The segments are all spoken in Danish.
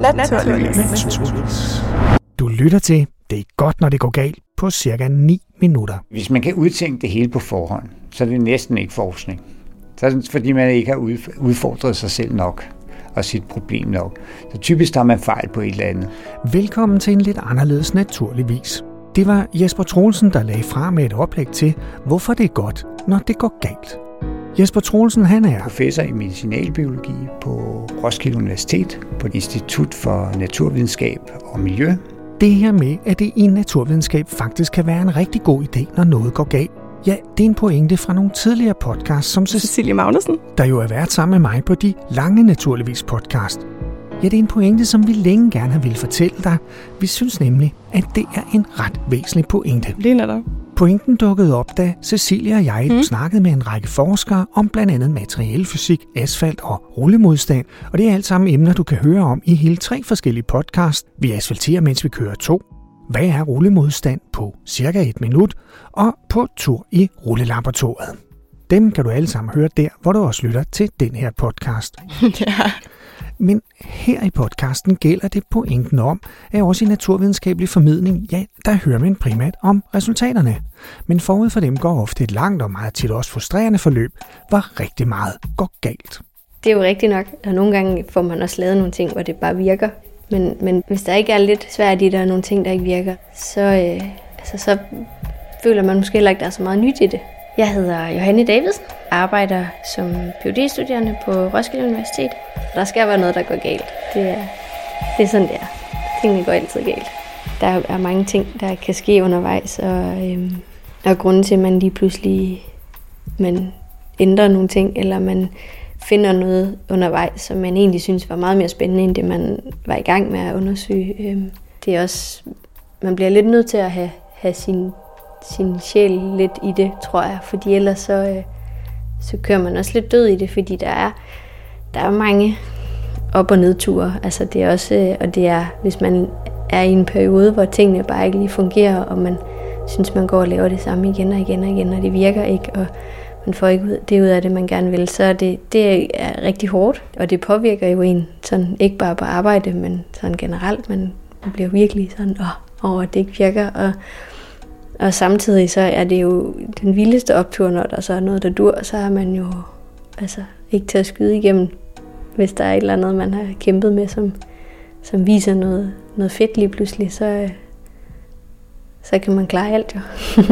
Naturligvis. Du lytter til Det er godt, når det går galt på cirka 9 minutter. Hvis man kan udtænke det hele på forhånd, så er det næsten ikke forskning. Så er det fordi man ikke har udfordret sig selv nok og sit problem nok. Så typisk tager man fejl på et eller andet. Velkommen til en lidt anderledes naturligvis. Det var Jesper Troelsen, der lagde fra med et oplæg til, hvorfor det er godt, når det går galt. Jesper Troelsen, han er professor i medicinalbiologi på Roskilde Universitet på Institut for Naturvidenskab og Miljø. Det her med, at det i naturvidenskab faktisk kan være en rigtig god idé, når noget går galt. Ja, det er en pointe fra nogle tidligere podcasts, som Cecilie Magnussen, der jo er været sammen med mig på de lange naturligvis podcast. Ja, det er en pointe, som vi længe gerne har ville fortælle dig. Vi synes nemlig, at det er en ret væsentlig pointe. Lige netop. Pointen dukkede op, da Cecilia og jeg mm. snakkede med en række forskere om blandt andet materialfysik, asfalt og rullemodstand. Og det er alt sammen emner, du kan høre om i hele tre forskellige podcast. Vi asfalterer, mens vi kører to. Hvad er rullemodstand på cirka et minut? Og på tur i rullelaboratoriet. Dem kan du alle sammen høre der, hvor du også lytter til den her podcast. ja. Men her i podcasten gælder det pointen om, at også i naturvidenskabelig formidling, ja, der hører man primært om resultaterne. Men forud for dem går ofte et langt og meget tit også frustrerende forløb, hvor rigtig meget går galt. Det er jo rigtigt nok, og nogle gange får man også lavet nogle ting, hvor det bare virker. Men, men hvis der ikke er lidt svært i, der er nogle ting, der ikke virker, så, øh, altså, så føler man måske heller ikke, der er så meget nyt i det. Jeg hedder Johanne Davidsen, arbejder som phd studerende på Roskilde Universitet. Der skal være noget, der går galt. Det er, det er sådan, det er. Tingene går altid galt. Der er mange ting, der kan ske undervejs, og, øhm, og grunden til, at man lige pludselig man ændrer nogle ting, eller man finder noget undervejs, som man egentlig synes var meget mere spændende, end det man var i gang med at undersøge. Øhm, det er også, man bliver lidt nødt til at have, have sin sin sjæl lidt i det, tror jeg. Fordi ellers så, øh, så kører man også lidt død i det, fordi der er, der er mange op- og nedture. Altså det er også, øh, og det er, hvis man er i en periode, hvor tingene bare ikke lige fungerer, og man synes, man går og laver det samme igen og igen og igen, og det virker ikke, og man får ikke det ud af det, man gerne vil, så det, det er rigtig hårdt, og det påvirker jo en, sådan, ikke bare på arbejde, men sådan generelt, man bliver virkelig sådan, åh, oh, det ikke virker, og og samtidig så er det jo den vildeste optur, når der så er noget, der dur, så er man jo altså, ikke til at skyde igennem, hvis der er et eller andet, man har kæmpet med, som, som viser noget, noget fedt lige pludselig, så, så kan man klare alt jo.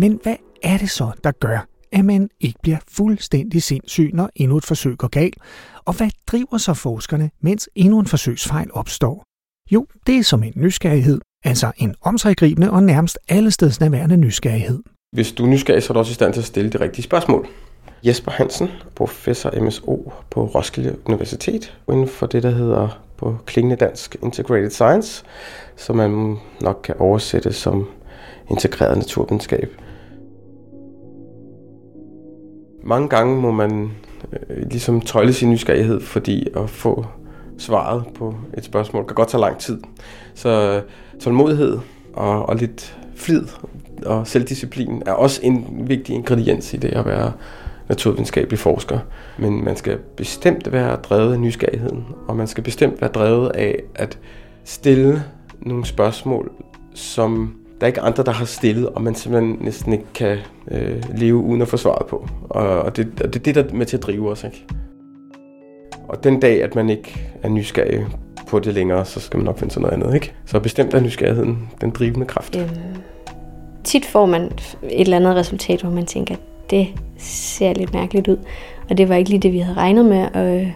Men hvad er det så, der gør, at man ikke bliver fuldstændig sindssyg, når endnu et forsøg går galt? Og hvad driver så forskerne, mens endnu en forsøgsfejl opstår? Jo, det er som en nysgerrighed, Altså en omsaggribende og nærmest allestedsnærværende nysgerrighed. Hvis du er nysgerrig, så er du også i stand til at stille de rigtige spørgsmål. Jesper Hansen, professor MSO på Roskilde Universitet, inden for det, der hedder på klingende dansk Integrated Science, som man nok kan oversætte som integreret naturvidenskab. Mange gange må man øh, ligesom tøjle sin nysgerrighed, fordi at få svaret på et spørgsmål kan godt tage lang tid. Så øh, tålmodighed og, og lidt flid og selvdisciplin er også en vigtig ingrediens i det at være naturvidenskabelig forsker. Men man skal bestemt være drevet af nysgerrigheden, og man skal bestemt være drevet af at stille nogle spørgsmål, som der er ikke andre, der har stillet, og man simpelthen næsten ikke kan øh, leve uden at få svaret på. Og, og, det, og det er det, der er med til at drive os. Ikke? Og den dag, at man ikke er nysgerrig på det længere, så skal man nok finde sig noget andet. Ikke? Så bestemt er nysgerrigheden den drivende kraft. Øhm, tit får man et eller andet resultat, hvor man tænker, det ser lidt mærkeligt ud. Og det var ikke lige det, vi havde regnet med. Og øh,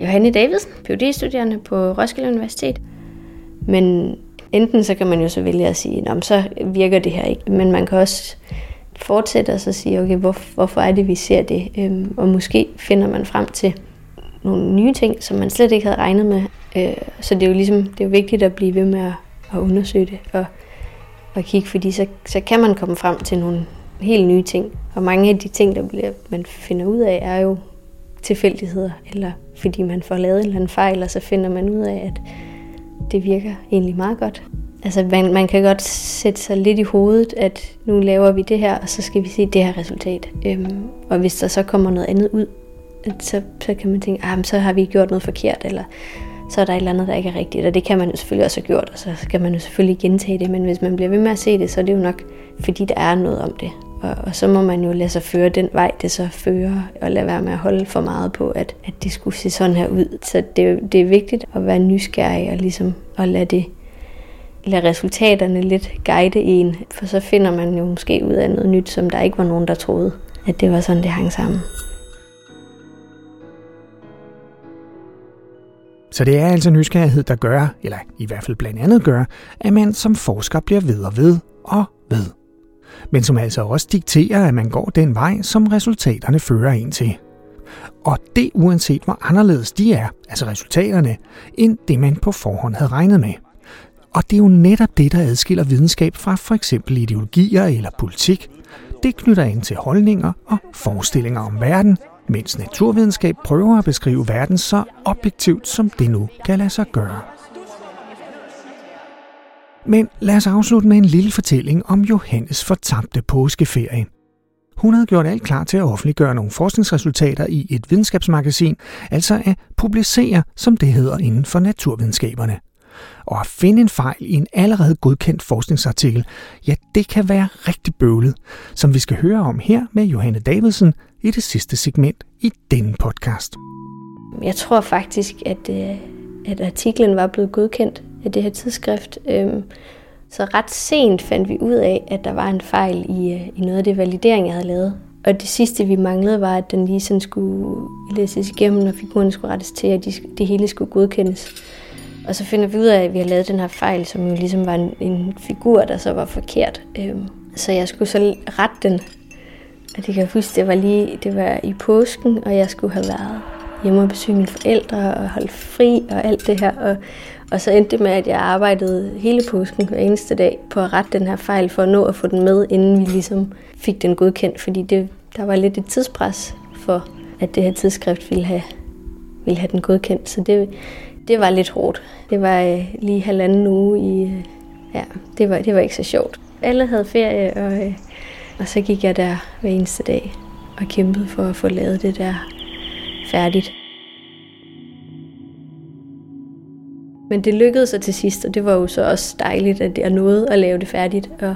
Johanne Davidsen, phd studerende på Roskilde Universitet. Men enten så kan man jo så vælge at sige, Nå, så virker det her ikke. Men man kan også fortsætte og så sige, okay, hvor, hvorfor er det, vi ser det? Øhm, og måske finder man frem til nogle nye ting, som man slet ikke havde regnet med. Øh, så det er jo ligesom, det er jo vigtigt at blive ved med at, at undersøge det og, og kigge, fordi så, så kan man komme frem til nogle helt nye ting. Og mange af de ting, der bliver, man finder ud af, er jo tilfældigheder, eller fordi man får lavet en eller anden fejl, og så finder man ud af, at det virker egentlig meget godt. Altså man, man kan godt sætte sig lidt i hovedet, at nu laver vi det her, og så skal vi se det her resultat. Øhm, og hvis der så kommer noget andet ud, så, så kan man tænke, ah, så har vi gjort noget forkert, eller så er der et eller andet, der ikke er rigtigt. Og det kan man jo selvfølgelig også have gjort, og så skal man jo selvfølgelig gentage det. Men hvis man bliver ved med at se det, så er det jo nok, fordi der er noget om det. Og, og så må man jo lade sig føre den vej, det så fører, og lade være med at holde for meget på, at, at det skulle se sådan her ud. Så det, det er vigtigt at være nysgerrig og ligesom at lade det lade resultaterne lidt guide en, for så finder man jo måske ud af noget nyt, som der ikke var nogen, der troede, at det var sådan, det hang sammen. Så det er altså nysgerrighed, der gør, eller i hvert fald blandt andet gør, at man som forsker bliver ved og ved og ved. Men som altså også dikterer, at man går den vej, som resultaterne fører en til. Og det uanset hvor anderledes de er, altså resultaterne, end det man på forhånd havde regnet med. Og det er jo netop det, der adskiller videnskab fra for eksempel ideologier eller politik. Det knytter ind til holdninger og forestillinger om verden, mens naturvidenskab prøver at beskrive verden så objektivt, som det nu kan lade sig gøre. Men lad os afslutte med en lille fortælling om Johannes fortabte påskeferie. Hun havde gjort alt klar til at offentliggøre nogle forskningsresultater i et videnskabsmagasin, altså at publicere, som det hedder inden for naturvidenskaberne. Og at finde en fejl i en allerede godkendt forskningsartikel, ja, det kan være rigtig bøvlet, som vi skal høre om her med Johanne Davidsen i det sidste segment i denne podcast. Jeg tror faktisk, at, øh, at artiklen var blevet godkendt af det her tidsskrift. Øhm, så ret sent fandt vi ud af, at der var en fejl i, øh, i noget af det validering, jeg havde lavet. Og det sidste, vi manglede, var, at den lige sådan skulle læses igennem, og figurerne skulle rettes til, at de, det hele skulle godkendes. Og så finder vi ud af, at vi har lavet den her fejl, som jo ligesom var en, en figur, der så var forkert. Øhm, så jeg skulle så rette den. Og det kan jeg huske, det var lige det var i påsken, og jeg skulle have været hjemme og besøge mine forældre og holde fri og alt det her. Og, og så endte det med, at jeg arbejdede hele påsken hver eneste dag på at rette den her fejl, for at nå at få den med, inden vi ligesom fik den godkendt. Fordi det, der var lidt et tidspres for, at det her tidsskrift ville have, ville have den godkendt. Så det, det var lidt hårdt. Det var øh, lige halvanden uge i... Øh, ja, det var, det var ikke så sjovt. Alle havde ferie, og, øh, og så gik jeg der hver eneste dag og kæmpede for at få lavet det der færdigt. Men det lykkedes sig til sidst, og det var jo så også dejligt, at jeg nåede at lave det færdigt, og,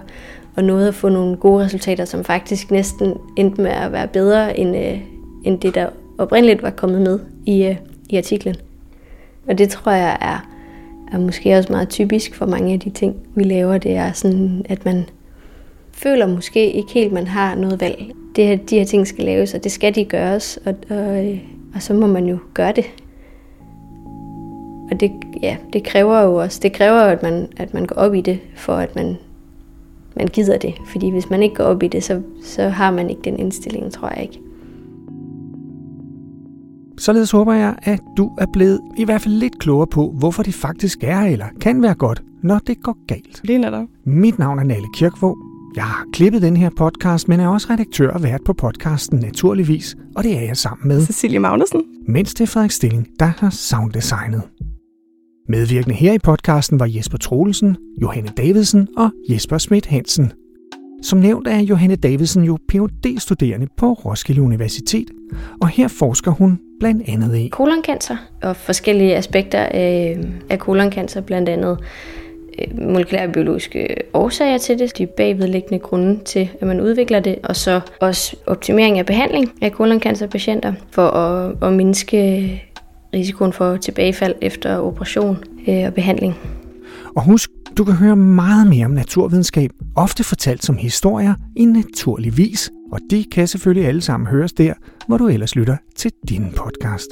og nåede at få nogle gode resultater, som faktisk næsten endte med at være bedre end, øh, end det, der oprindeligt var kommet med i, øh, i artiklen. Og det tror jeg er, er måske også meget typisk for mange af de ting, vi laver. Det er sådan, at man føler måske ikke helt, man har noget valg. Det her, de her ting skal laves, og det skal de gøres, og, og, og så må man jo gøre det. Og det, ja, det kræver jo også, det kræver jo, at man, at man går op i det, for at man, man gider det. Fordi hvis man ikke går op i det, så, så har man ikke den indstilling, tror jeg ikke. Således håber jeg, at du er blevet i hvert fald lidt klogere på, hvorfor det faktisk er eller kan være godt, når det går galt. Lige netop. Mit navn er Nalle Kirkvåg. Jeg har klippet den her podcast, men er også redaktør og vært på podcasten naturligvis, og det er jeg sammen med Cecilie Magnussen. Mens det er Frederik Stilling, der har sounddesignet. Medvirkende her i podcasten var Jesper Troelsen, Johanne Davidsen og Jesper Schmidt Hansen. Som nævnt er Johanne Davidsen jo phd studerende på Roskilde Universitet, og her forsker hun blandt andet i koloncancer og forskellige aspekter af, koloncancer, blandt andet molekylærbiologiske årsager til det, de bagvedliggende grunde til, at man udvikler det, og så også optimering af behandling af koloncancerpatienter for at, at mindske risikoen for tilbagefald efter operation øh, og behandling. Og husk, du kan høre meget mere om naturvidenskab, ofte fortalt som historier i naturlig vis, og de kan selvfølgelig alle sammen høres der, hvor du ellers lytter til din podcast.